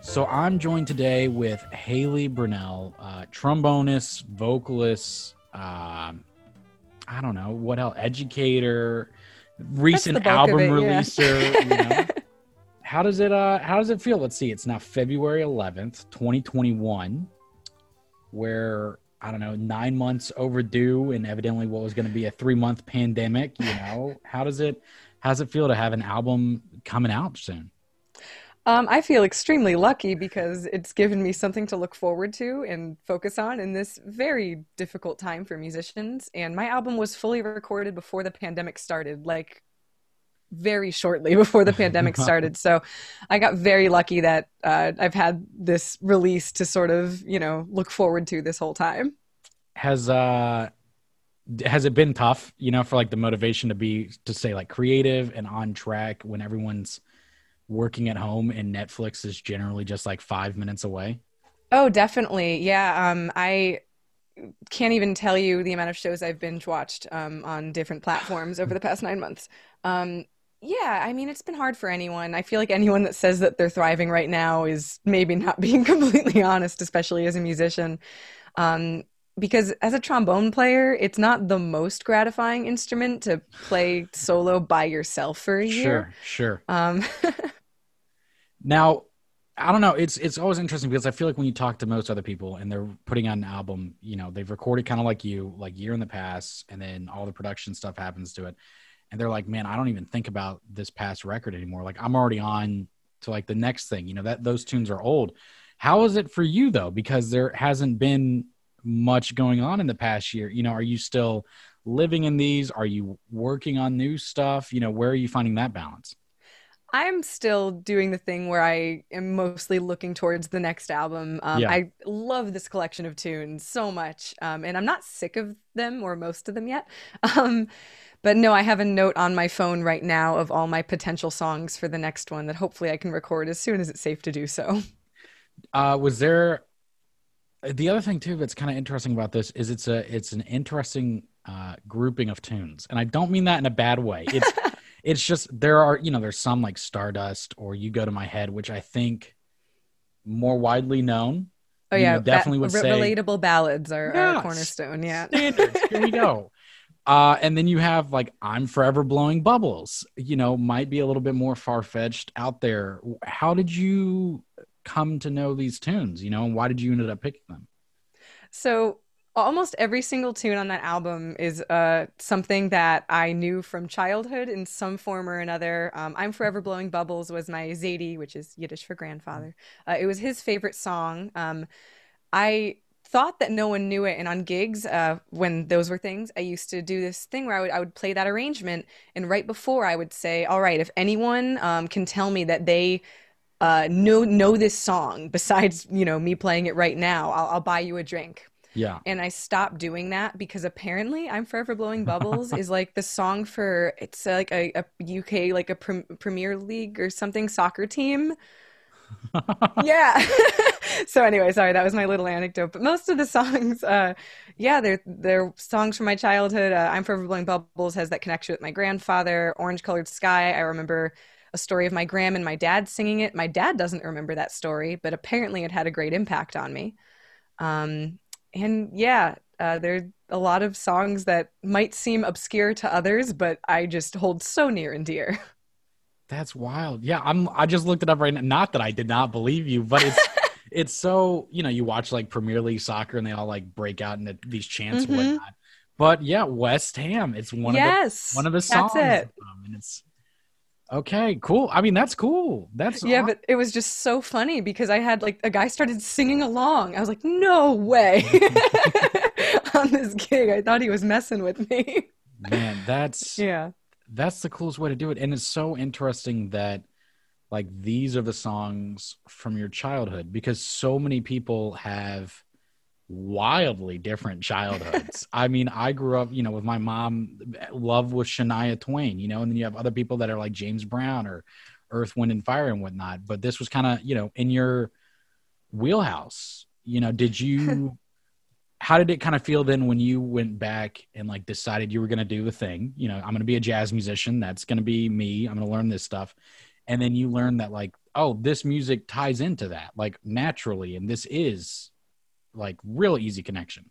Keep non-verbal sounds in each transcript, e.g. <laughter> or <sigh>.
So I'm joined today with Hailey Brinnel, uh, trombonist, vocalist, um, I don't know what else, educator, recent album it, releaser. Yeah. you know? <laughs> How does it uh how does it feel? Let's see. It's now February 11th, 2021, where I don't know, 9 months overdue and evidently what was going to be a 3-month pandemic, you know. how does it how does it feel to have an album coming out soon? Um, I feel extremely lucky because it's given me something to look forward to and focus on in this very difficult time for musicians. And my album was fully recorded before the pandemic started, like very shortly <laughs> before the pandemic <laughs> started. So I got very lucky that uh, I've had this release to sort of, you know, look forward to this whole time. Has uh has it been tough, you know, for like the motivation to be to say like creative and on track when everyone's working at home and Netflix is generally just like five minutes away? Oh, definitely. Yeah. Um, I can't even tell you the amount of shows I've binge watched um, on different platforms over the past nine months. Um, yeah, I mean, it's been hard for anyone. I feel like anyone that says that they're thriving right now is maybe not <laughs> being completely honest, especially as a musician. Um, because as a trombone player, it's not the most gratifying instrument to play solo by yourself for a year. Sure, sure. Um, <laughs> now, I don't know. It's it's always interesting because I feel like when you talk to most other people and they're putting out an album, you know, they've recorded kind of like you, like year in the past, and then all the production stuff happens to it, and they're like, "Man, I don't even think about this past record anymore. Like I'm already on to like the next thing. You know that those tunes are old." How is it for you though? Because there hasn't been much going on in the past year. You know, are you still living in these? Are you working on new stuff? You know, where are you finding that balance? I'm still doing the thing where I am mostly looking towards the next album. Um, yeah. I love this collection of tunes so much, um, and I'm not sick of them or most of them yet. <laughs> Um, but no, I have a note on my phone right now of all my potential songs for the next one that hopefully I can record as soon as it's safe to do so. Uh, was there the other thing too that's kind of interesting about this is it's a it's an interesting uh, grouping of tunes, and I don't mean that in a bad way. It's <laughs> it's just there are you know there's some like Stardust or You Go to My Head, which I think more widely known. Oh yeah, know, definitely would say relatable ballads are, yeah, are cornerstone. Yeah, standards. Here we go. <laughs> Uh, and then you have like I'm Forever Blowing Bubbles. You know, might be a little bit more far fetched out there. How did you come to know these tunes, you know, and why did you end up picking them? So almost every single tune on that album is uh, something that I knew from childhood in some form or another. Um, I'm Forever Blowing Bubbles was my Zadie, which is Yiddish for grandfather. Uh, it was his favorite song. Um, I thought that no one knew it and on gigs uh, when those were things i used to do this thing where I would, I would play that arrangement and right before i would say all right if anyone um, can tell me that they uh, know know this song besides you know me playing it right now. I'll, I'll buy you a drink. Yeah. And i stopped doing that because apparently i'm forever blowing bubbles <laughs> is like the song for it's like a, a uk like a pre- premier league or something soccer team. <laughs> Yeah. <laughs> So anyway sorry that was my little anecdote. But most of the songs uh yeah they're they're songs from my childhood. Uh, i'm forever blowing bubbles has that connection with my grandfather orange colored sky. I remember a story of my gram and my dad singing it. My dad doesn't remember that story, but apparently it had a great impact on me. Um, and yeah, uh, there are a lot of songs that might seem obscure to others, but I just hold so near and dear. <laughs> That's wild. Yeah, I'm. I just looked it up right now. Not that I did not believe you, but it's <laughs> it's so you know you watch like Premier League soccer and they all like break out into these chants mm-hmm. and whatnot. But yeah, West Ham. It's one yes, of the one of the songs, that's it. and it's Okay, cool. I mean, that's cool. That's yeah, awesome. but it was just so funny because I had like a guy started singing along. I was like, no way on this gig. I thought he was messing with me. Man, that's <laughs> yeah, that's the coolest way to do it, and it's so interesting that like these are the songs from your childhood because so many people have wildly different childhoods. <laughs> I mean, I grew up, you know, with my mom, love with Shania Twain, you know, and then you have other people that are like James Brown or Earth, Wind, and Fire and whatnot. But this was kind of, you know, in your wheelhouse. You know, did you? <laughs> how did it kind of feel then when you went back and like decided you were going to do the thing you know i'm going to be a jazz musician that's going to be me i'm going to learn this stuff and then you learn that like oh this music ties into that like naturally and this is like real easy connection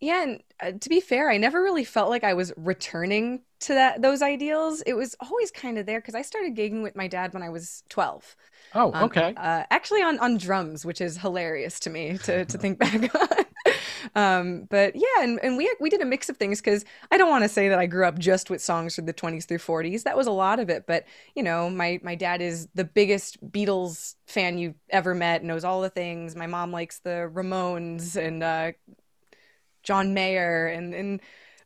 yeah and uh, to be fair i never really felt like i was returning to that those ideals it was always kind of there because i started gigging with my dad when i was 12 oh um, okay uh, actually on on drums which is hilarious to me to to think back <laughs> on um, but yeah, and, and we we did a mix of things because I don't want to say that I grew up just with songs from the 20s through 40s. That was a lot of it, but you know, my my dad is the biggest Beatles fan you've ever met, knows all the things. My mom likes the Ramones and uh, John Mayer, and and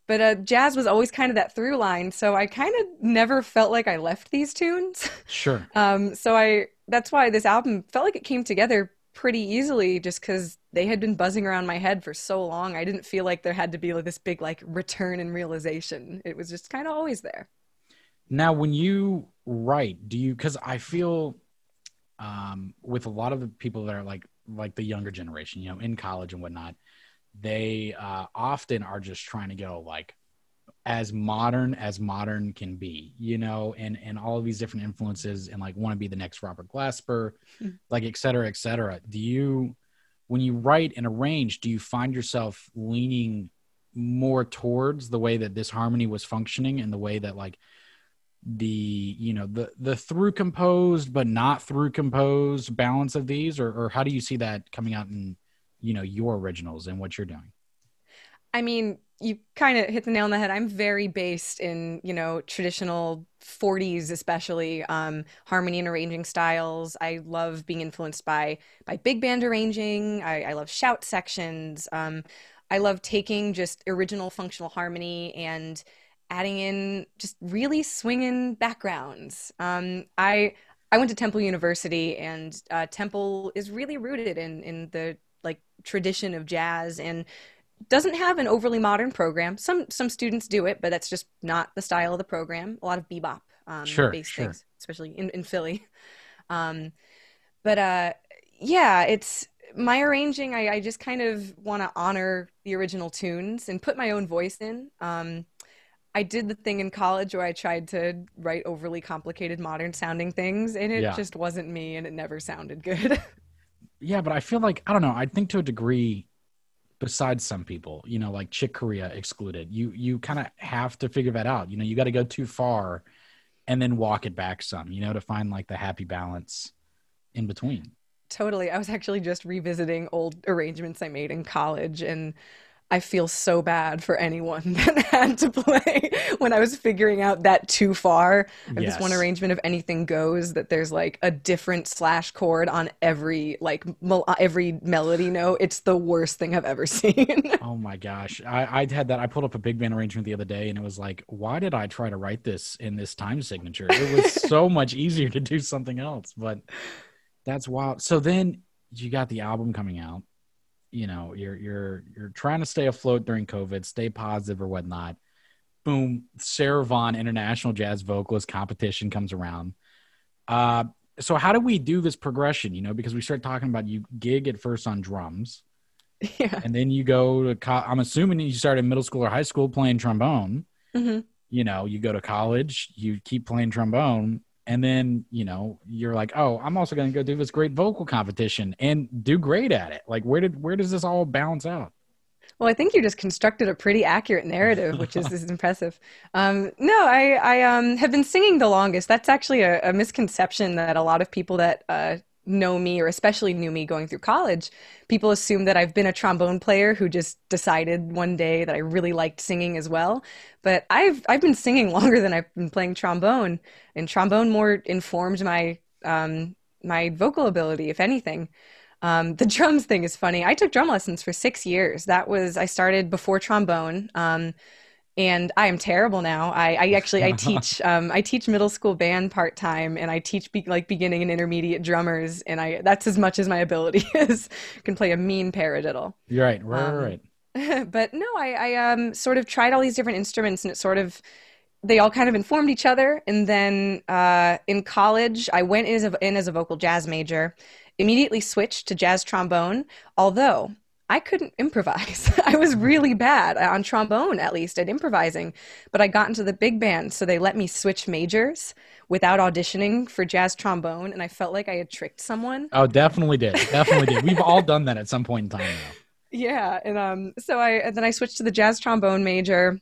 but uh, jazz was always kind of that through line. So I kind of never felt like I left these tunes. <laughs> Sure. um, so I that's why this album felt like it came together pretty easily just because they had been buzzing around my head for so long. I didn't feel like there had to be like this big like return and realization. It was just kind of always there. Now, when you write, do you? Because I feel um, with a lot of the people that are like like the younger generation, you know, in college and whatnot, they uh, often are just trying to go like as modern as modern can be, you know, and and all of these different influences and like want to be the next Robert Glasper, mm. like et cetera, et cetera. Do you, when you write and arrange, do you find yourself leaning more towards the way that this harmony was functioning and the way that like the you know the the through composed but not through composed balance of these or or how do you see that coming out in you know your originals and what you're doing I mean, you kind of hit the nail on the head. I'm very based in, you know, traditional 40s, especially um, harmony and arranging styles. I love being influenced by by big band arranging. I, I love shout sections. Um, I love taking just original functional harmony and adding in just really swinging backgrounds. Um, I I went to Temple University, and uh, Temple is really rooted in in the like tradition of jazz and doesn't have an overly modern program. Some some students do it, but that's just not the style of the program. A lot of bebop um, sure, based sure. things, especially in, in Philly. <laughs> Um, but uh, yeah, it's my arranging. I, I just kind of want to honor the original tunes and put my own voice in. Um, I did the thing in college where I tried to write overly complicated modern sounding things, and it yeah. just wasn't me, and it never sounded good. <laughs> yeah, but I feel like I don't know. I think to a degree besides some people you know like chick corea excluded you you kind of have to figure that out you know you got to go too far and then walk it back some you know to find like the happy balance in between totally i was actually just revisiting old arrangements i made in college and I feel so bad for anyone <laughs> that had to play when I was figuring out that too far. Yes. This one arrangement of anything goes that there's like a different slash chord on every like uh, every melody note. It's the worst thing I've ever <laughs> seen. oh my gosh, I, I had that. I pulled up a big band arrangement the other day, and it was like, why did I try to write this in this time signature? It was <laughs> so much easier to do something else. But that's wild. So then you got the album coming out you know you're you're you're trying to stay afloat during covid stay positive or whatnot. Boom sarah vaughan international jazz vocalist competition comes around. Uh so how do we do this progression you know because we start talking about you gig at first on drums. <laughs> Yeah. And then you go to co- i'm assuming you started middle school or high school playing trombone. Mm-hmm. you know you go to college you keep playing trombone and then you know you're like oh i'm also going to go do this great vocal competition and do great at it. Like where did where does this all balance out? Well i think you just constructed a pretty accurate narrative which is, is impressive. Um, no i i um, have been singing the longest. That's actually a, a misconception that a lot of people that uh, know me or especially knew me going through college, people assume that I've been a trombone player who just decided one day that I really liked singing as well. But I've I've been singing <laughs> longer than I've been playing trombone, and trombone more informed my um, my vocal ability, if anything. Um, the <laughs> drums thing is funny. I took drum lessons for six years. That was I started before trombone. Um, and I am terrible now. I, I actually I <laughs> teach um, I teach middle school band part time, and I teach be, like beginning and intermediate drummers, and I that's as much as my ability <laughs> is. Can play a mean paradiddle. You're right, right, um, right. <laughs> but no, I I um sort of tried all these different instruments, and it sort of they all kind of informed each other. And then uh, in college, I went in as a, in as a vocal jazz major. Immediately switched to jazz trombone, although I couldn't improvise. <laughs> I was really bad on trombone, at least at improvising. But I got into the big band, so they let me switch majors without auditioning for jazz trombone, and I felt like I had tricked someone. Oh, definitely did. Definitely did. We've all done that at some point in time now. <laughs> Yeah, and um, so I and then I switched to the jazz trombone major.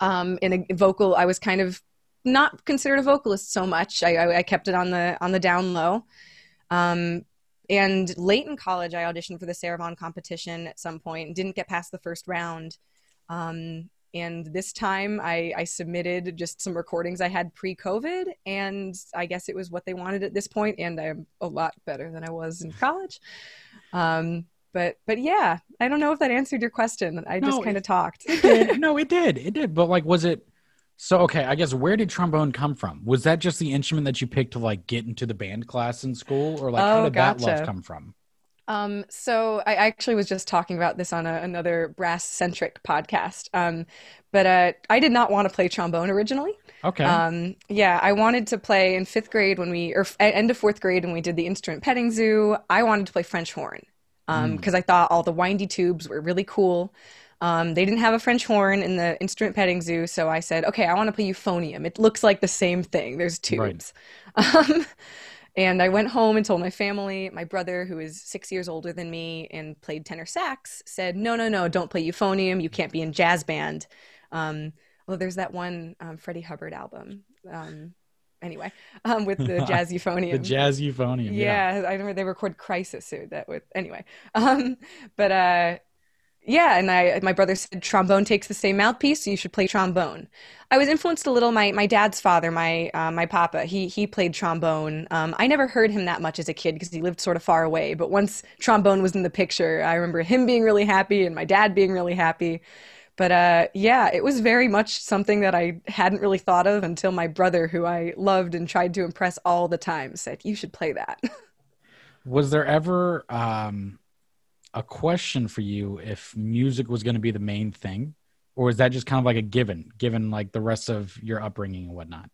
Um, in a vocal, I was kind of not considered a vocalist so much. I, I, I kept it on the on the down low. Um, and late in college, I auditioned for the Sarah Vaughan competition at some point and didn't get past the first round. Um, and this time I, I, submitted just some recordings I had pre COVID, and I guess it was what they wanted at this point, and I'm a lot better than I was in college. Um, but but yeah, I don't know if that answered your question. I no, just kind of talked. it did. <laughs> No, it did. It did. But like, was it? So okay, I guess where did trombone come from? Was that just the instrument that you picked to like get into the band class in school, or like oh, how did gotcha. that love come from? Um, so I actually was just talking about this on a, another brass centric podcast. Um, but uh, I did not want to play trombone originally. Okay. Um, yeah, I wanted to play in fifth grade when we, or end of fourth grade when we did the instrument petting zoo. I wanted to play French horn because um, mm. I thought all the windy tubes were really cool. Um, they didn't have a French horn in the instrument petting zoo, so I said, okay, I want to play euphonium. It looks like the same thing. There's tubes. Right. <laughs> Um, and I went home and told my family. My brother, who is six years older than me and played tenor sax, said, no, no, no, don't play euphonium. You can't be in jazz band. Um, well, there's that one um, Freddie Hubbard album. Um, anyway, um, with the <laughs> jazz euphonium. the jazz euphonium. Yeah, yeah, I remember they record Crisis. So that with anyway. <laughs> Um, but uh, yeah, and I my brother said trombone takes the same mouthpiece, so you should play trombone. I was influenced a little. My my dad's father, my uh, my papa, he he played trombone. Um, I never heard him that much as a kid because he lived sort of far away. But once trombone was in the picture, I remember him being really happy and my dad being really happy. But uh, yeah, it was very much something that I hadn't really thought of until my brother, who I loved and tried to impress all the time, said, "You should play that." <laughs> was there ever um, a question for you if music was going to be the main thing, or is that just kind of like a given, given like the rest of your upbringing and whatnot?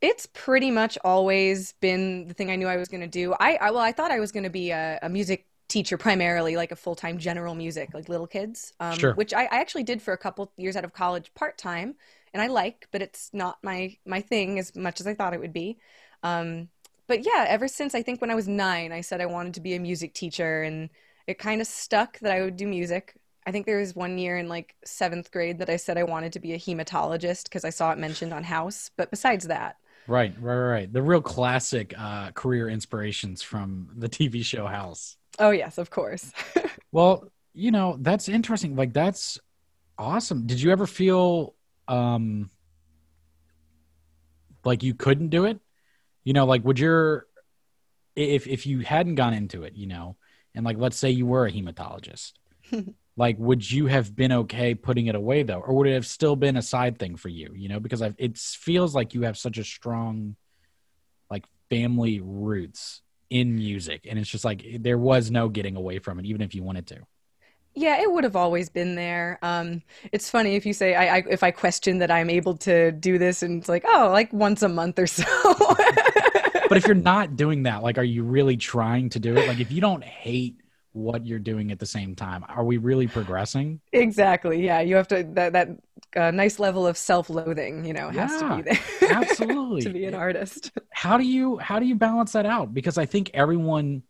It's pretty much always been the thing I knew I was going to do. I, I, well, I thought I was going to be a, a, music teacher primarily, like a full time general music, like little kids, um, sure. which I, I actually did for a couple years out of college part time, and I like, but it's not my my thing as much as I thought it would be. Um, but yeah, ever since I think when I was nine, I said I wanted to be a music teacher, and it kind of stuck that I would do music. I think there was one year in like seventh grade that I said I wanted to be a hematologist because I saw it mentioned on House. But besides that, right, right, right, the real classic uh, career inspirations from the TV show House. Oh yes, of course. <laughs> well, you know that's interesting. Like that's awesome. Did you ever feel um like you couldn't do it? You know, like would your if if you hadn't gone into it, you know, and like let's say you were a hematologist. <laughs> Like would you have been okay putting it away though? Or would it have still been a side thing for you you know? Because I've, it feels like you have such a strong like family roots in music. And it's just like there was no getting away from it even if you wanted to. Yeah, it would have always been there. Um, it's funny if you say I, I, if I question that I'm able to do this, and it's like, oh, like once a month or so. <laughs> but if you're not doing that, like, are you really trying to do it? Like, if you don't hate what you're doing at the same time, are we really progressing? Exactly. Yeah, you have to that that uh, nice level of self-loathing, you know, has yeah, to be there. <laughs> absolutely. to be an artist. How do you how do you balance that out? Because I think everyone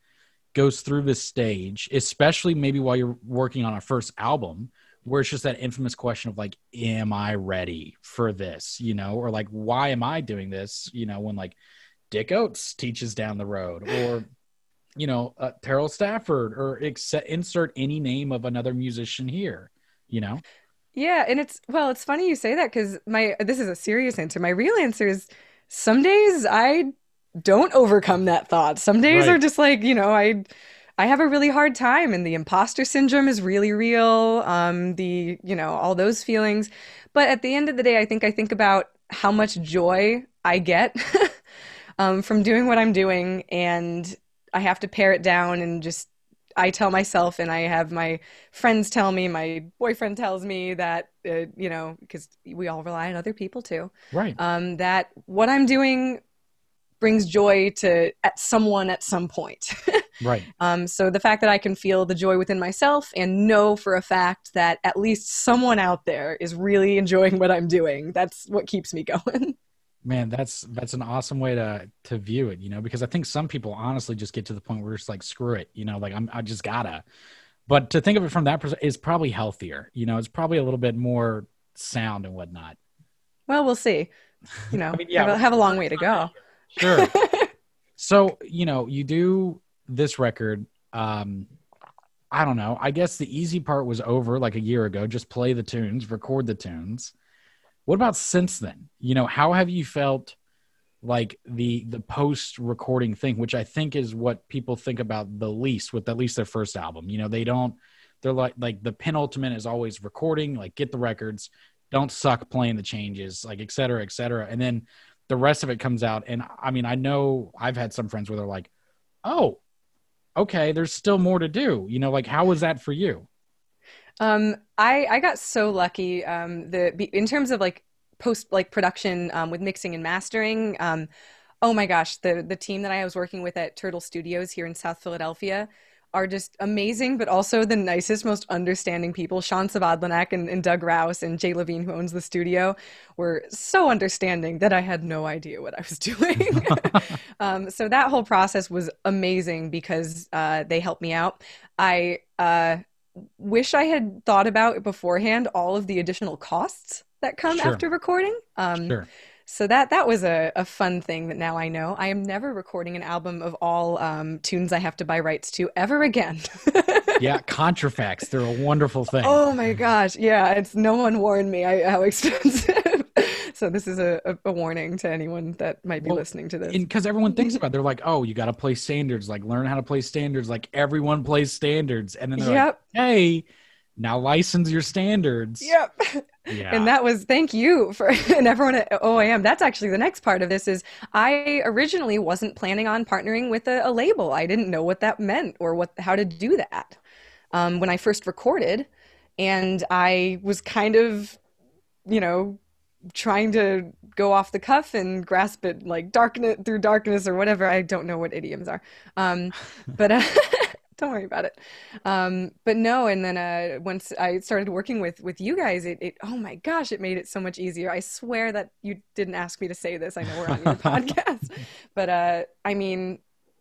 goes through this stage, especially maybe while you're working on a first album, where it's just that infamous question of like, am I ready for this? You know, or like, why am I doing this? You know, when like Dick Oatts teaches down the road, or you know, uh, Terrell Stafford, or ex- insert any name of another musician here. You know. Yeah, and it's well, it's funny you say that because my this is a serious answer. My real answer is some days I don't overcome that thought. Some days right. are just like you know I. I have a really hard time, and the imposter syndrome is really real. Um, the you know all those feelings, but at the end of the day, I think I think about how much joy I get <laughs> um, from doing what I'm doing, and I have to pare it down and just I tell myself, and I have my friends tell me, my boyfriend tells me that uh, you know because we all rely on other people too, right? Um, that what I'm doing brings joy to at someone at some point. <laughs> Right. Um, so the fact that I can feel the joy within myself and know for a fact that at least someone out there is really enjoying what I'm doing, that's what keeps me <laughs> going. Man, that's that's an awesome way to to view it, you know, because I think some people honestly just get to the point where it's like, screw it, you know, like I'm I just gotta. But to think of it from that perspective is probably healthier. You know, it's probably a little bit more sound and whatnot. Well, we'll see. You know, <laughs> I mean, yeah, have, a, have a long way to go. Sure. <laughs> so, you know, you do this record. Um, I don't know. I guess the easy part was over like a year ago. Just play the tunes, record the tunes. What about since then? You know, how have you felt like the the post recording thing, which I think is what people think about the least with at least their first album. You know, they don't they're like like the penultimate is always recording, like get the records, don't suck playing the changes, like et cetera, et cetera. And then the rest of it comes out. And I mean, I know I've had some friends where they're like, oh, okay, there's still more to do. You know, like how was that for you? Um, I I got so lucky. Um, the in terms of like post like production um, with mixing and mastering. Um, oh my gosh, the the team that I was working with at Turtle Studios here in South Philadelphia are just amazing, but also the nicest, most understanding people. Sean Savadlanak and, and Doug Rouse and Jay Levine, who owns the studio, were so understanding that I had no idea what I was <laughs> doing. <laughs> um, so that whole process was amazing because uh, they helped me out. I uh, wish I had thought about beforehand all of the additional costs that come sure. after recording. Um, sure so that that was a, a fun thing that now I know. I am never recording an album of all um, tunes I have to buy rights to ever again. <laughs> yeah, contrafacts. They're a wonderful thing. Oh my gosh. Yeah, it's no one warned me I, how <laughs> expensive. So this is a, a, warning to anyone that might be well, listening to this. Because everyone thinks about it. They're like, oh, you got to play standards, like learn how to play standards. Like everyone plays standards. And then they're yep. like, hey, now license your standards. Yep. Yeah. And that was thank you for <laughs> and everyone at OAM. That's actually the next part of this is I originally wasn't planning on partnering with a, a label. I didn't know what that meant or what how to do that um, when I first recorded, and I was kind of, you know, trying to go off the cuff and grasp it like darkness through darkness or whatever. I don't know what idioms are, um, <laughs> but. Uh, <laughs> don't worry about it. Um, but no, and then uh, once I started working with with you guys, it, it oh my gosh, it made it so much easier. I swear that you didn't ask me to say this. I know we're on your <laughs> podcast, but uh, I mean,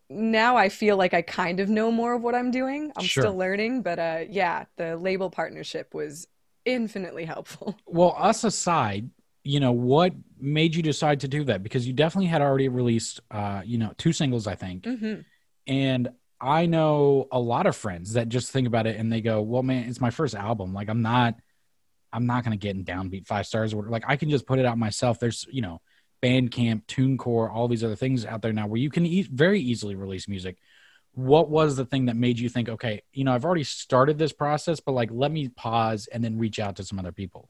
now I feel like I kind of know more of what I'm doing. I'm sure. still learning, but uh, yeah, the label partnership was infinitely helpful. Well, us aside, you know, what made you decide to do that? Because you definitely had already released, uh, you know, two singles, I think. Mm-hmm. And I know a lot of friends that just think about it and they go, "Well, man, it's my first album. Like, I'm not, I'm not gonna get in downbeat five stars. Or like, I can just put it out myself. There's, you know, Bandcamp, TuneCore, all these other things out there now where you can e- very easily release music. What was the thing that made you think, okay, you know, I've already started this process, but like, let me pause and then reach out to some other people?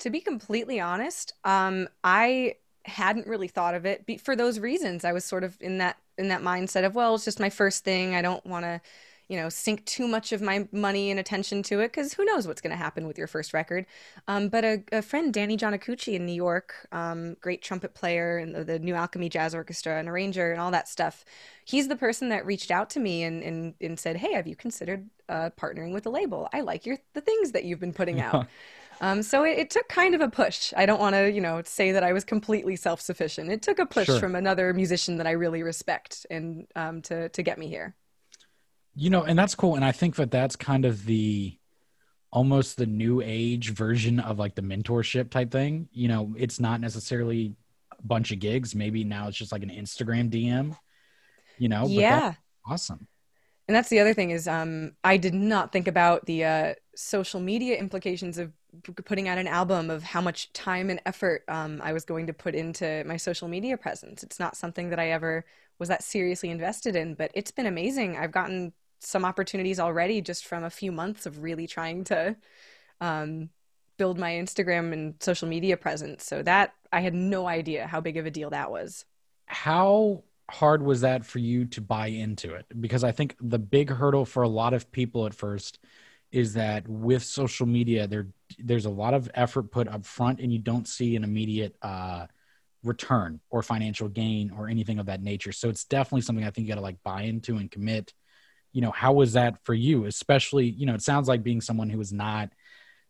To be completely honest, um, I hadn't really thought of it for those reasons. I was sort of in that in that mindset of well, it's just my first thing. I don't want to, you know, sink too much of my money and attention to it because who knows what's going to happen with your first record. Um, but a, a, friend, Danny Jonokuchi in New York, um, great trumpet player and the, the, New Alchemy Jazz Orchestra and arranger and all that stuff. He's the person that reached out to me and and, and said, "Hey, have you considered uh, partnering with a label? I like your the things that you've been putting out." <laughs> Um, so it, it, took kind of a push. I don't want to, you know, say that I was completely self-sufficient. It took a push sure. from another musician that I really respect, and um, to to get me here. You know, and that's cool. And I think that that's kind of the almost the new age version of like the mentorship type thing. You know, it's not necessarily a bunch of gigs. Maybe now it's just like an Instagram DM. You know, yeah, awesome. And that's the other thing is, um, I did not think about the uh, social media implications of putting out an album of how much time and effort um, I was going to put into my social media presence. It's not something that I ever was that seriously invested in, but it's been amazing. I've gotten some opportunities already just from a few months of really trying to um, build my Instagram and social media presence. So that I had no idea how big of a deal that was. How hard was that for you to buy into it? Because I think the big hurdle for a lot of people at first is that with social media there there's a lot of effort put up front and you don't see an immediate uh, return or financial gain or anything of that nature. So it's definitely something I think you got to like buy into and commit. You know, how was that for you? Especially, you know, it sounds like being someone who is not,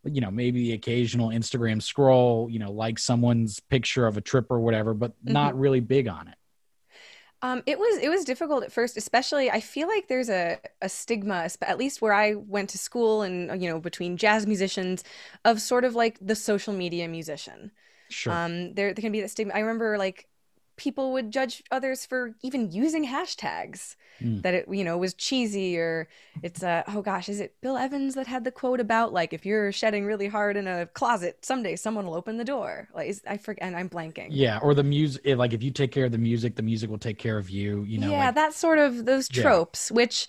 you know, maybe the occasional Instagram scroll, you know, like someone's picture of a trip or whatever, but mm-hmm. not really big on it. Um, it was it was difficult at first, especially. I feel like there's a a stigma, at least where I went to school, and you know, between jazz musicians, of sort of like the social media musician. Sure. Um, there, there can be that stigma. I remember like people would judge others for even using hashtags mm. that it you know was cheesy or it's uh oh gosh is it bill evans that had the quote about like if you're shedding really hard in a closet someday someone will open the door like is, i forget and i'm blanking yeah or the music like if you take care of the music the music will take care of you you know yeah like, that sort of those tropes yeah. which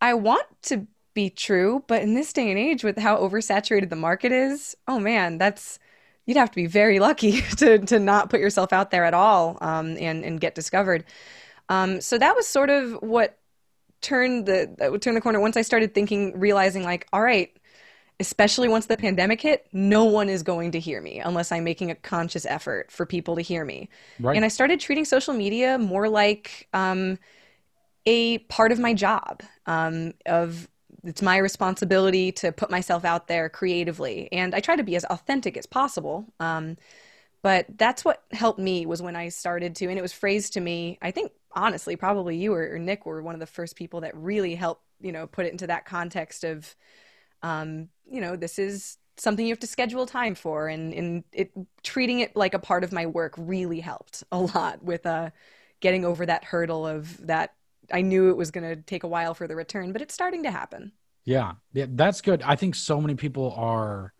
i want to be true but in this day and age with how oversaturated the market is oh man that's you'd have to be very lucky <laughs> to to not put yourself out there at all um, and and get discovered. Um, so that was sort of what turned the that would turn the corner once I started thinking, realizing like, all right, especially once the pandemic hit, no one is going to hear me unless I'm making a conscious effort for people to hear me. Right. And I started treating social media more like um, a part of my job um, of it's my responsibility to put myself out there creatively and i try to be as authentic as possible um, but that's what helped me was when i started to and it was phrased to me i think honestly probably you or, or nick were one of the first people that really helped you know put it into that context of um, you know this is something you have to schedule time for and, and it treating it like a part of my work really helped a lot with uh, getting over that hurdle of that I knew it was going to take a while for the return, but it's starting to happen. Yeah, yeah, that's good. I think so many people are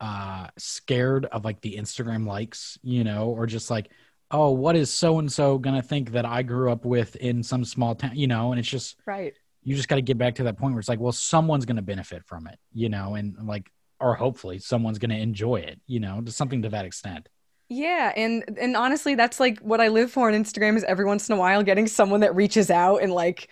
uh scared of like the Instagram likes, you know, or just like, oh, what is so and so gonna think that I grew up with in some small town, you know? And it's just right. You just got to get back to that point where it's like, well, someone's gonna benefit from it, you know, and like, or hopefully someone's gonna enjoy it, you know, to something to that extent. Yeah, and and honestly, that's like what I live for on Instagram is every once in a while getting someone that reaches out and like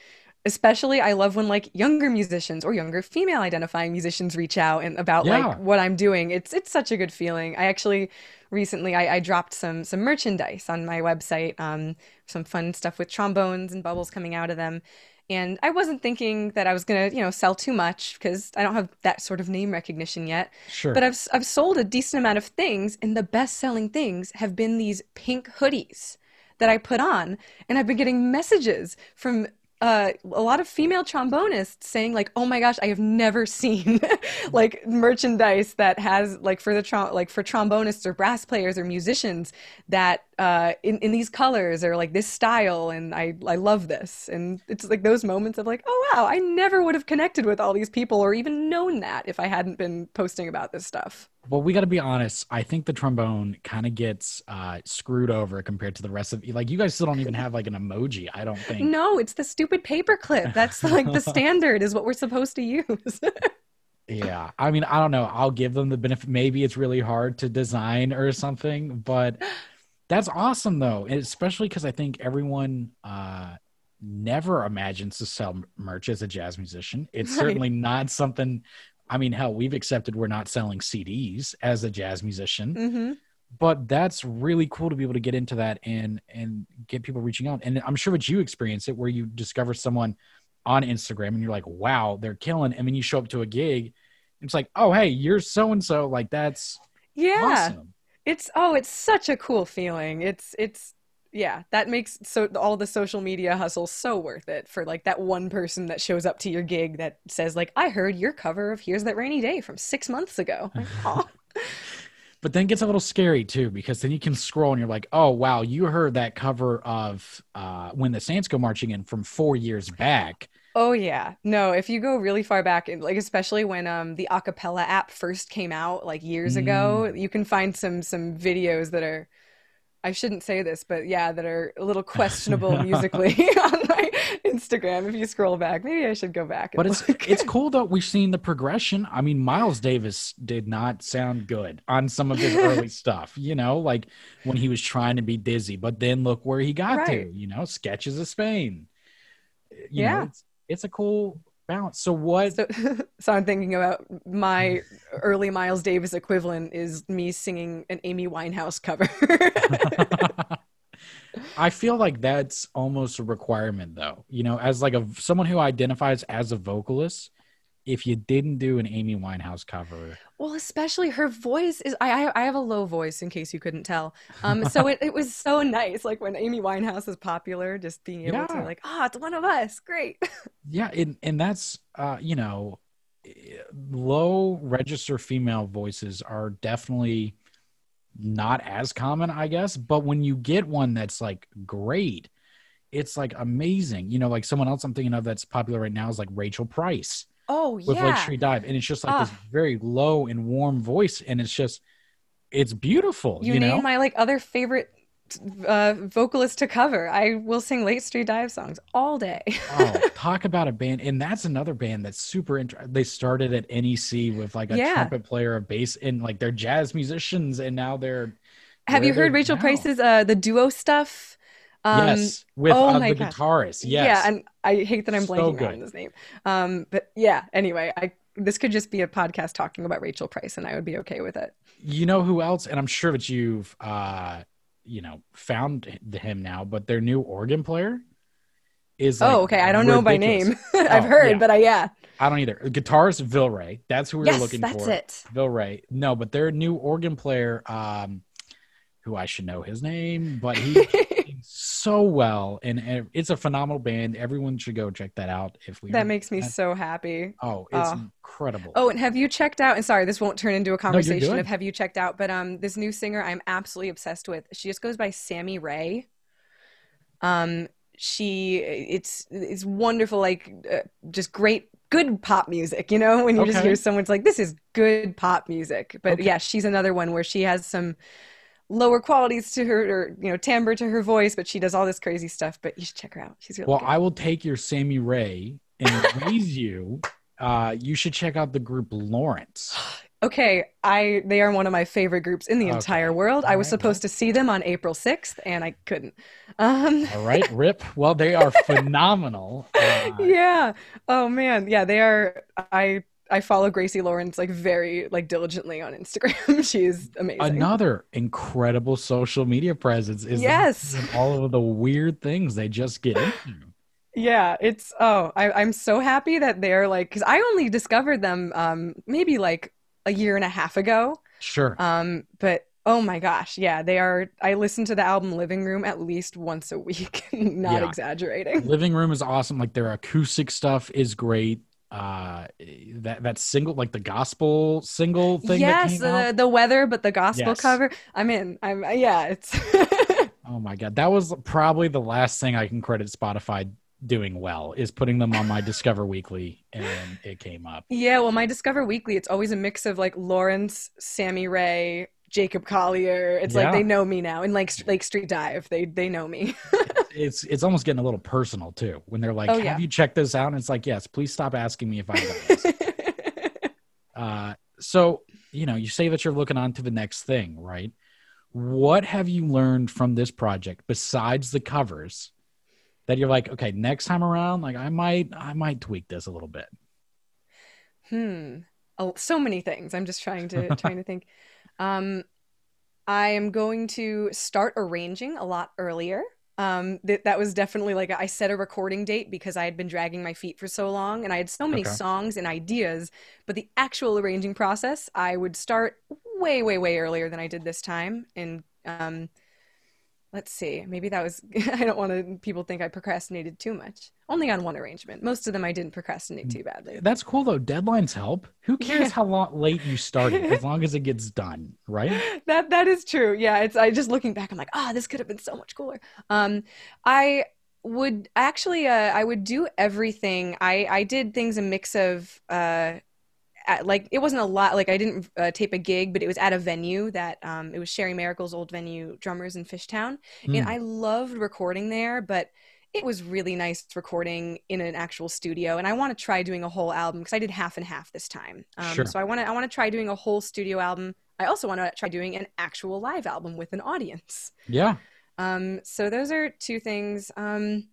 especially I love when like younger musicians or younger female identifying musicians reach out and about yeah. like what I'm doing. It's it's such a good feeling. I actually recently I, I dropped some some merchandise on my website, um, some fun stuff with trombones and bubbles coming out of them. And I wasn't thinking that I was gonna, you know, sell too much because I don't have that sort of name recognition yet. Sure. But I've I've sold a decent amount of things, and the best selling things have been these pink hoodies that I put on, and I've been getting messages from uh, a lot of female trombonists saying like, "Oh my gosh, I have never seen <laughs> like merchandise that has like for the trom- like for trombonists or brass players or musicians that uh, in in these colors or like this style." And I I love this, and it's like those moments of like, "Oh wow, I never would have connected with all these people or even known that if I hadn't been posting about this stuff." Well, we got to be honest. I think the trombone kind of gets uh, screwed over compared to the rest of like you guys still don't even have like an emoji. I don't think. No, it's the stupid paperclip. That's like the standard is what we're supposed to use. <laughs> yeah, I mean, I don't know. I'll give them the benefit. Maybe it's really hard to design or something, but that's awesome though, and especially because I think everyone uh, never imagines to sell merch as a jazz musician. It's right. certainly not something I mean, hell, we've accepted we're not selling CDs as a jazz musician, mm-hmm. but that's really cool to be able to get into that and and get people reaching out. And I'm sure that you experience it where you discover someone on Instagram and you're like, wow, they're killing. And then you show up to a gig, it's like, oh hey, you're so and so. Like that's yeah. Awesome. It's oh, it's such a cool feeling. It's it's yeah that makes so all the social media hustle so worth it for like that one person that shows up to your gig that says like i heard your cover of here's that rainy day from six months ago like, <laughs> but then it gets a little scary too because then you can scroll and you're like oh wow you heard that cover of uh, when the saints go marching in from four years back Oh yeah. No, if you go really far back like especially when um the acapella app first came out like years mm. ago, you can find some some videos that are I shouldn't say this, but yeah, that are a little questionable <laughs> musically <laughs> on my Instagram. If you scroll back, maybe I should go back. but it's look. it's cool though. We've seen the progression. I mean, Miles Davis did not sound good on some of his early <laughs> stuff. You know, like when he was trying to be dizzy, but then look where he got right. to. You know, sketches of Spain. You yeah, know, it's, it's a cool balance. So what? So, <laughs> so I'm thinking about my early Miles Davis equivalent is me singing an Amy Winehouse cover. <laughs> I feel like that's almost a requirement, though. You know, as like a someone who identifies as a vocalist, if you didn't do an Amy Winehouse cover, well, especially her voice is. I I have a low voice, in case you couldn't tell. Um, so <laughs> it, it was so nice, like when Amy Winehouse is popular, just being able Yeah. to like, ah, it's one of us, great. <laughs> yeah, and and that's uh, you know, eh, low register female voices are definitely not as common, I guess. But when you get one that's like great, it's like amazing. You know, like someone else I'm thinking of that's popular right now is like Rachel Price. Oh with yeah, Lake Street Dive, and it's just like this Ah. very low and warm voice, and it's just it's beautiful. you, You, name know, my like other favorite uh vocalist to cover. I will sing Lake Street Dive songs all day. oh, <laughs> talk about a band, and that's another band that's super. interesting. they started at NEC with like a Yeah. trumpet player, a bass, and like they're jazz musicians, and now they're Have you heard Rachel now. Price's uh the duo stuff? Um, yes, with oh uh, the gosh. guitarist. Yes, Yeah, and I hate that I'm blanking on his name. Um, but yeah, anyway, I this could just be a podcast talking about Rachel Price, and I would be okay with it. you know who else? And I'm sure that you've uh, you know found him now, but their new organ player is. like, oh, okay. I don't know by name. <laughs> I've Oh, heard, yeah. but I yeah. I don't either. Guitarist Vilray. That's who we yes, were looking that's for. That's it. Vilray. No, but their new organ player, um, who I should know his name, but he <laughs> so well, and, it's a phenomenal band. Everyone should go check that out. If we that makes me so happy. oh, it's Oh. incredible. Oh, and have you checked out? And sorry, this won't turn into a conversation good. of have you checked out, but um, this new singer I'm absolutely obsessed with. She just goes by Sammy Rae. Um, she it's it's wonderful, like uh, just great, good pop music. You know, when you just hear someone's like, "This is good pop music." But Okay. yeah, she's another one where she has some lower qualities to her, or you know, timbre to her voice, but she does all this crazy stuff. But you should check her out. She's really well, good. I will take your Sammy Rae and raise you. Uh, you should check out the group Lawrence. <gasps> Okay, I they are one of my favorite groups in the Okay. entire world. I was Alright, supposed to see them on April 6th and I couldn't. Um <laughs> All right, Rip. Well, they are <laughs> phenomenal. Uh, yeah. Oh man. Yeah, they are I I follow Gracie Lawrence like very like diligently on Instagram. <laughs> She's amazing. Another incredible social media presence is Yes. all of the weird things they just get into. <gasps> Yeah, it's oh, I, I'm so happy that they're like because I only discovered them um maybe like a year and a half ago. Sure. Um, but oh my gosh, yeah, they are. I listen to the album Living Room at least once a week, <laughs> not Yeah. exaggerating. Living room is awesome. Like their acoustic stuff is great. Uh, that that single, like the gospel single thing. that yes, the the weather, but the gospel Yes. cover. I'm in. I'm yeah. It's <laughs> Oh my god, that was probably the last thing I can credit Spotify doing well is putting them on my <laughs> Discover Weekly, and it came up. yeah. Well, my Discover Weekly, it's always a mix of like Lawrence, Sammy Rae, Jacob Collier. It's Yeah. like they know me now, and like Lake Street Dive, they they know me. <laughs> It's it's almost getting a little personal too when they're like, Oh, "Have yeah. you checked this out?" And it's like, "Yes, please stop asking me if this." <laughs> Uh, so you know, you say that you're looking on to the next thing, right? What have you learned from this project besides the covers that you're like, okay, next time around, like I might, I might tweak this a little bit. Hmm. Oh, so many things. I'm just trying to <laughs> trying to think. Um, I am going to start arranging a lot earlier. Um, that that was definitely like I set a recording date because I had been dragging my feet for so long, and I had so many Okay. songs and ideas. But the actual arranging process, I would start way, way, way earlier than I did this time. And um, let's see, maybe that was. <laughs> I don't want to people think I procrastinated too much. Only on one arrangement. Most of them I didn't procrastinate too badly. That's cool though. Deadlines help. Who <laughs> cares Yeah. how long, late you started, as <laughs> long as it gets done, right? that that is true. Yeah, it's I just looking back, I'm like, ah, this could have been so much cooler. Um, I would actually, uh, I would do everything. I I did things a mix of, uh, at, like it wasn't a lot. Like I didn't uh, tape a gig, but it was at a venue that um, it was Sherry Miracle's old venue, Drummers in Fishtown, and Hmm. I loved recording there, but. It was really nice recording in an actual studio, and I want to try doing a whole album because I did half and half this time. Um, Sure. So I want to I want to try doing a whole studio album I also want to try doing an actual live album with an audience. Yeah. Um, so those are two things. Um,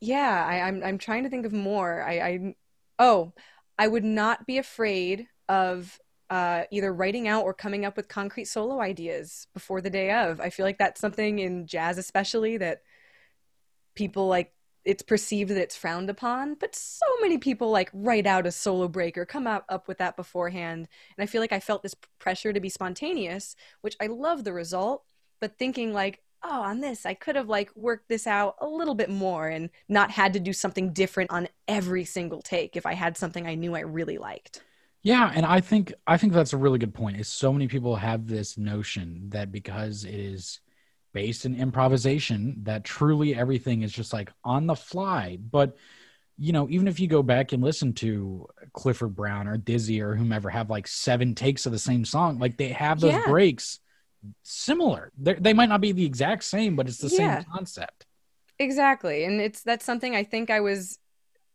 yeah, I, I'm I'm trying to think of more. I, I oh, I would not be afraid of uh, either writing out or coming up with concrete solo ideas before the day of. I feel like that's something in jazz, especially that people like it's perceived that it's frowned upon, but so many people like write out a solo break or come up, up with that beforehand. And I feel like I felt this pressure to be spontaneous, which I love the result, but thinking like, oh, on this, I could have like worked this out a little bit more and not had to do something different on every single take if I had something I knew I really liked. Yeah, and I think I think that's a really good point. Is so many people have this notion that because it is based in improvisation, that truly everything is just like on the fly. But you know, even if you go back and listen to Clifford Brown or Dizzy or whomever have like seven takes of the same song, like they have those yeah. breaks similar. They're, they might not be the exact same, but it's the yeah. same concept. Exactly, and it's that's something I think I was.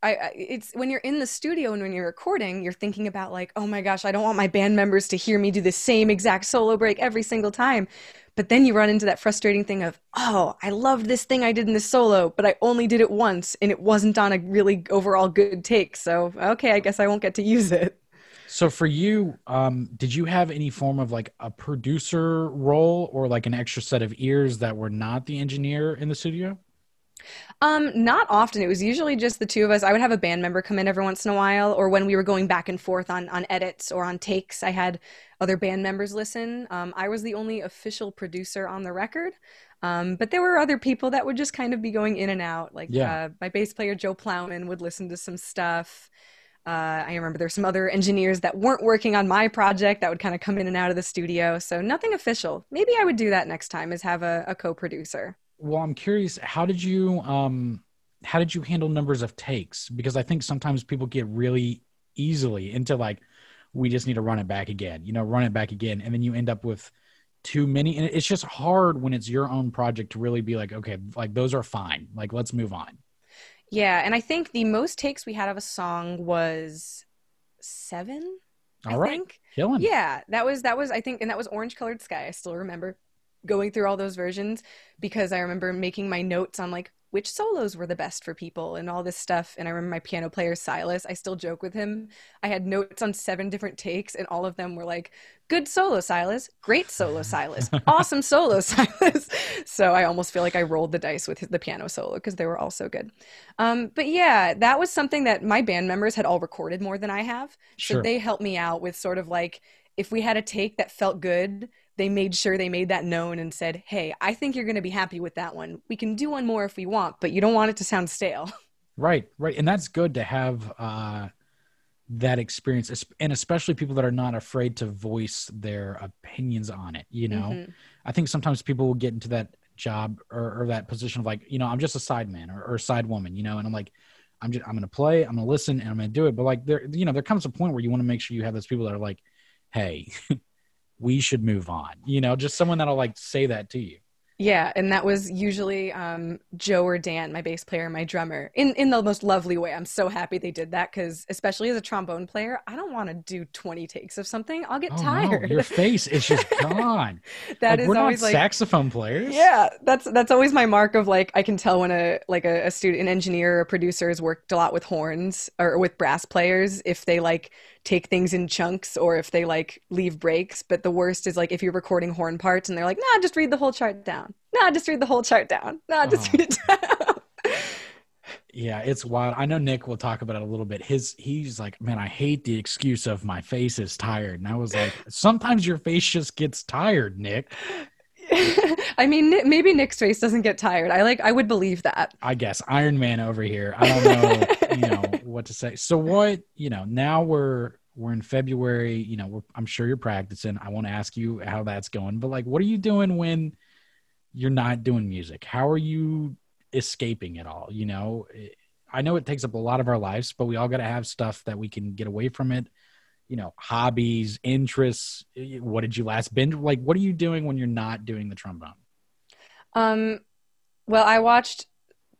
I, it's when you're in the studio and when you're recording, you're thinking about like, oh my gosh, I don't want my band members to hear me do the same exact solo break every single time. But then you run into that frustrating thing of, oh, I loved this thing I did in the solo, but I only did it once and it wasn't on a really overall good take. So, okay, I guess I won't get to use it. So for you, um, did you have any form of like a producer role or like an extra set of ears that were not the engineer in the studio? Um, not often. It was usually just the two of us. I would have a band member come in every once in a while, or when we were going back and forth on on edits or on takes, I had other band members listen. Um, I was the only official producer on the record, um, but there were other people that would just kind of be going in and out. Like yeah. uh, my bass player Joe Plowman would listen to some stuff. Uh, I remember there's some other engineers that weren't working on my project that would kind of come in and out of the studio. So nothing official. Maybe I would do that next time is have a, a co-producer. Well, I'm curious, how did you um how did you handle numbers of takes? Because I think sometimes people get really easily into like, we just need to run it back again, you know, run it back again. And then you end up with too many. And it's just hard when it's your own project to really be like, okay, like those are fine. Like, let's move on. Yeah, and I think the most takes we had of a song was seven. All I right, think. killing. Yeah, that was that was I think, and that was Orange Colored Sky. I still remember going through all those versions because I remember making my notes on like which solos were the best for people and all this stuff. And I remember my piano player, Silas, I still joke with him. I had notes on seven different takes, and all of them were like, good solo, Silas, great solo, Silas, <laughs> awesome solo, <laughs> Silas. so I almost feel like I rolled the dice with the piano solo because they were all so good. Um, but yeah, that was something that my band members had all recorded more than I have. So they helped me out with sort of like, if we had a take that felt good, they made sure they made that known and said, "Hey, I think you're going to be happy with that one. We can do one more if we want, but you don't want it to sound stale." <laughs> Right, right, and that's good to have uh, that experience, and especially people that are not afraid to voice their opinions on it. You know, mm-hmm. I think sometimes people will get into that job or, or, that position of like, you know, I'm just a side man or, or side woman, you know, and I'm like, I'm just, I'm going to play, I'm going to listen, and I'm going to do it. But like, there, you know, there comes a point where you want to make sure you have those people that are like, hey. <laughs> we should move on. You know, just someone that'll like say that to you. Yeah, and that was usually um, Joe or Dan, my bass player, my drummer, in in the most lovely way. I'm so happy they did that because, especially as a trombone player, I don't want to do 20 takes of something. I'll get oh, tired. No, your <laughs> face is just gone. <laughs> that like, is we're always not like saxophone players. Yeah, that's that's always my mark of like I can tell when a like a, a student, an engineer, or a producer has worked a lot with horns or with brass players if they like take things in chunks or if they like leave breaks. But the worst is like if you're recording horn parts and they're like, nah, just read the whole chart down. Nah, just read the whole chart down. Nah, oh. just read it down. yeah, it's wild. I know Nick will talk about it a little bit. His he's like, man, I hate the excuse of my face is tired. And I was like, sometimes your face just gets tired, Nick. <laughs> I mean, maybe Nick's face doesn't get tired. I like. I would believe that. I guess Iron Man over here. I don't know, you know, <laughs> what to say. So what? You know, now we're we're in February. You know, I'm sure you're practicing. I want to ask you how that's going. But like, what are you doing when you're not doing music? How are you escaping it all? You know, I know it takes up a lot of our lives, but we all got to have stuff that we can get away from it you know hobbies interests what did you last binge like what are you doing when you're not doing the trombone um well i watched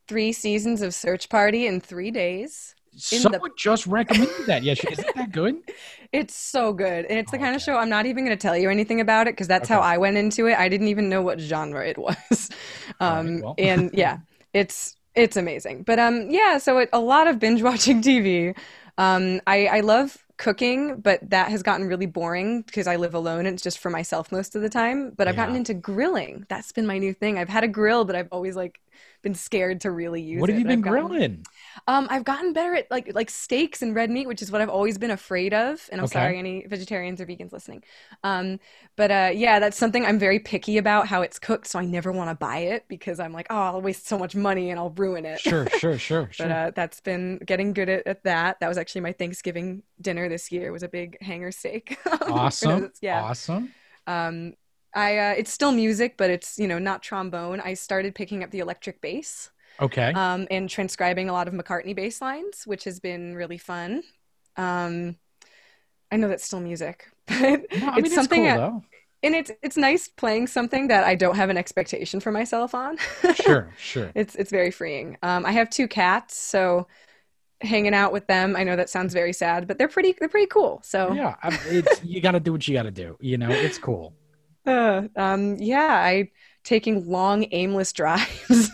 three seasons of search party in three days someone the... just recommended that yeah isn't that good <laughs> it's so good and it's the kind of show i'm not even going to tell you anything about it because that's okay. how i went into it i didn't even know what genre it was <laughs> um right, well. and yeah <laughs> it's It's amazing. But um yeah, so it, a lot of binge watching TV. Um I I love cooking, but that has gotten really boring because I live alone and it's just for myself most of the time. But I've gotten into grilling. That's been my new thing. I've had a grill, but I've always like been scared to really use What it. What have you been gotten- grilling? Um, I've gotten better at like like steaks and red meat, which is what I've always been afraid of. And I'm Okay. sorry, any vegetarians or vegans listening. Um, but uh, yeah, that's something I'm very picky about how it's cooked, so I never want to buy it because I'm like, oh, I'll waste so much money and I'll ruin it. Sure, sure, <laughs> sure, sure. But uh, that's been getting good at, at that. That was actually my Thanksgiving dinner this year. It Was a big hanger steak. <laughs> awesome. yeah. Awesome. Um, I uh, it's still music, but it's you know not trombone. I started picking up the electric bass Okay. um, and transcribing a lot of McCartney bass lines, which has been really fun. Um, I know that's still music, <laughs> but No, I mean, it's it's something, cool I- though. and it's it's nice playing something that I don't have an expectation for myself on. <laughs> Sure, sure. it's it's very freeing. Um, I have two cats, so hanging out with them. I know that sounds very sad, but they're pretty they're pretty cool. So Yeah, it's you got to do what you got to do. You know, it's cool. <laughs> uh, um, yeah, I taking long aimless drives.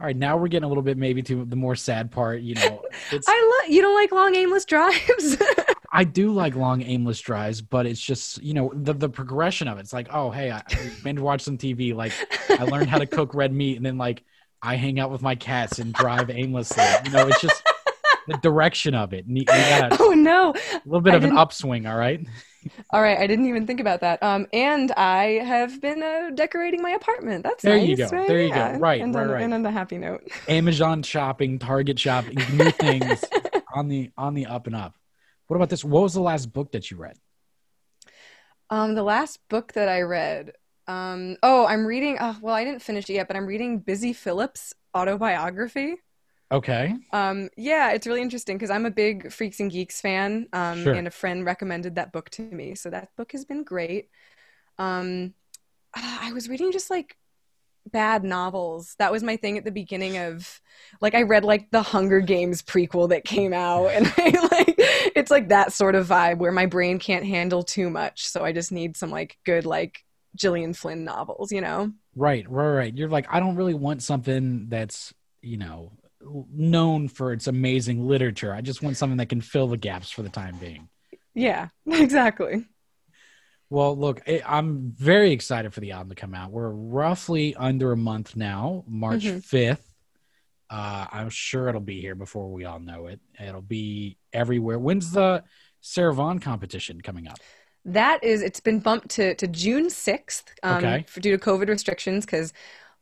All right, now we're getting a little bit maybe to the more sad part. You know, <laughs> it's I love you don't like long aimless drives. <laughs> I do like long aimless drives, but it's just you know the the progression of it. It's like, oh hey, I, I binge watch some TV. Like I learned how to cook red meat, and then like I hang out with my cats and drive aimlessly. You know, it's just <laughs> the direction of it. You, you got a oh no. A little bit I of an upswing. All right. All right, I didn't even think about that. Um, and I have been uh, decorating my apartment. That's There you go, right? there you go. Right, and right, on, right. And on the happy note. <laughs> Amazon shopping, Target shopping, new things <laughs> on the on the up and up. What about this? What was the last book that you read? Um, the last book that I read. Um, oh, I'm reading. Oh, well, I didn't finish it yet, but I'm reading Busy Philipps' autobiography. Okay. Um, yeah, it's really interesting because I'm a big Freaks and Geeks fan, um, Sure. and a friend recommended that book to me. So that book has been great. Um, I was reading just like bad novels. That was my thing at the beginning of like I read like the Hunger Games prequel that came out, and <laughs> I like it's like that sort of vibe where my brain can't handle too much, so I just need some like good like Gillian Flynn novels, you know? Right, right, right. You're like, I don't really want something that's, you know, known for its amazing literature. I just want something that can fill the gaps for the time being. Yeah, <laughs> exactly. Well, look, I'm very excited for the album to come out. We're roughly under a month now, March Mhm. 5th. Uh, I'm sure it'll be here before we all know it. It'll be everywhere. When's the Sarah Vaughan competition coming up? That is, it's been bumped to, to June 6th um, Okay. for, due to COVID restrictions because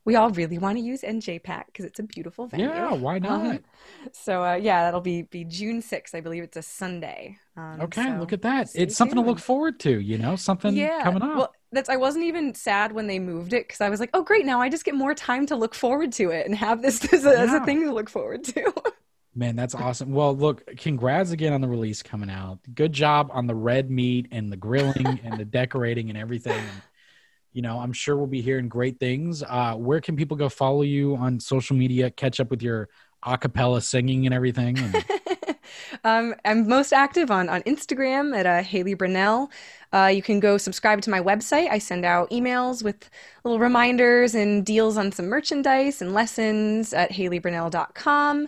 we all really want to use NJPAC because it's a beautiful venue. Yeah, why not? Um, so, uh, yeah, that'll be, be June 6th. I believe it's a Sunday. Um, okay, so look at that. It's something to look forward to, you know, something yeah. coming up. Well, that's I wasn't even sad when they moved it because I was like, oh, great, now I just get more time to look forward to it and have this as a, as a thing to look forward to. <laughs> Man, that's awesome. Well, look, congrats again on the release coming out. Good job on the red meat and the grilling and the decorating and everything. You know, I'm sure we'll be hearing great things. Uh, where can people go follow you on social media, catch up with your a cappella singing and everything? And, <laughs> um, I'm most active on, on Instagram at uh, Hailey Brinnel. Uh, you can go subscribe to my website. I send out emails with little reminders and deals on some merchandise and lessons at haileybrinnel.com.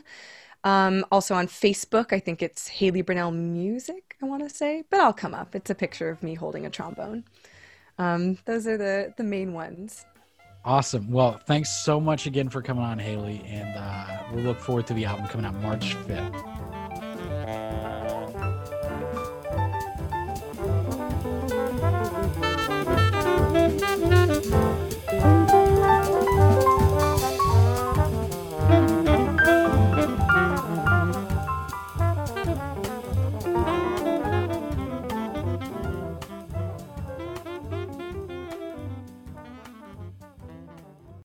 Um, also on Facebook, I think it's Hailey Brinnel Music, I want to say, but I'll come up. It's a picture of me holding a trombone. Um, those are the, the main ones. awesome. Well, thanks so much again for coming on, Hailey. And uh, we'll look forward to the album coming out March 5th.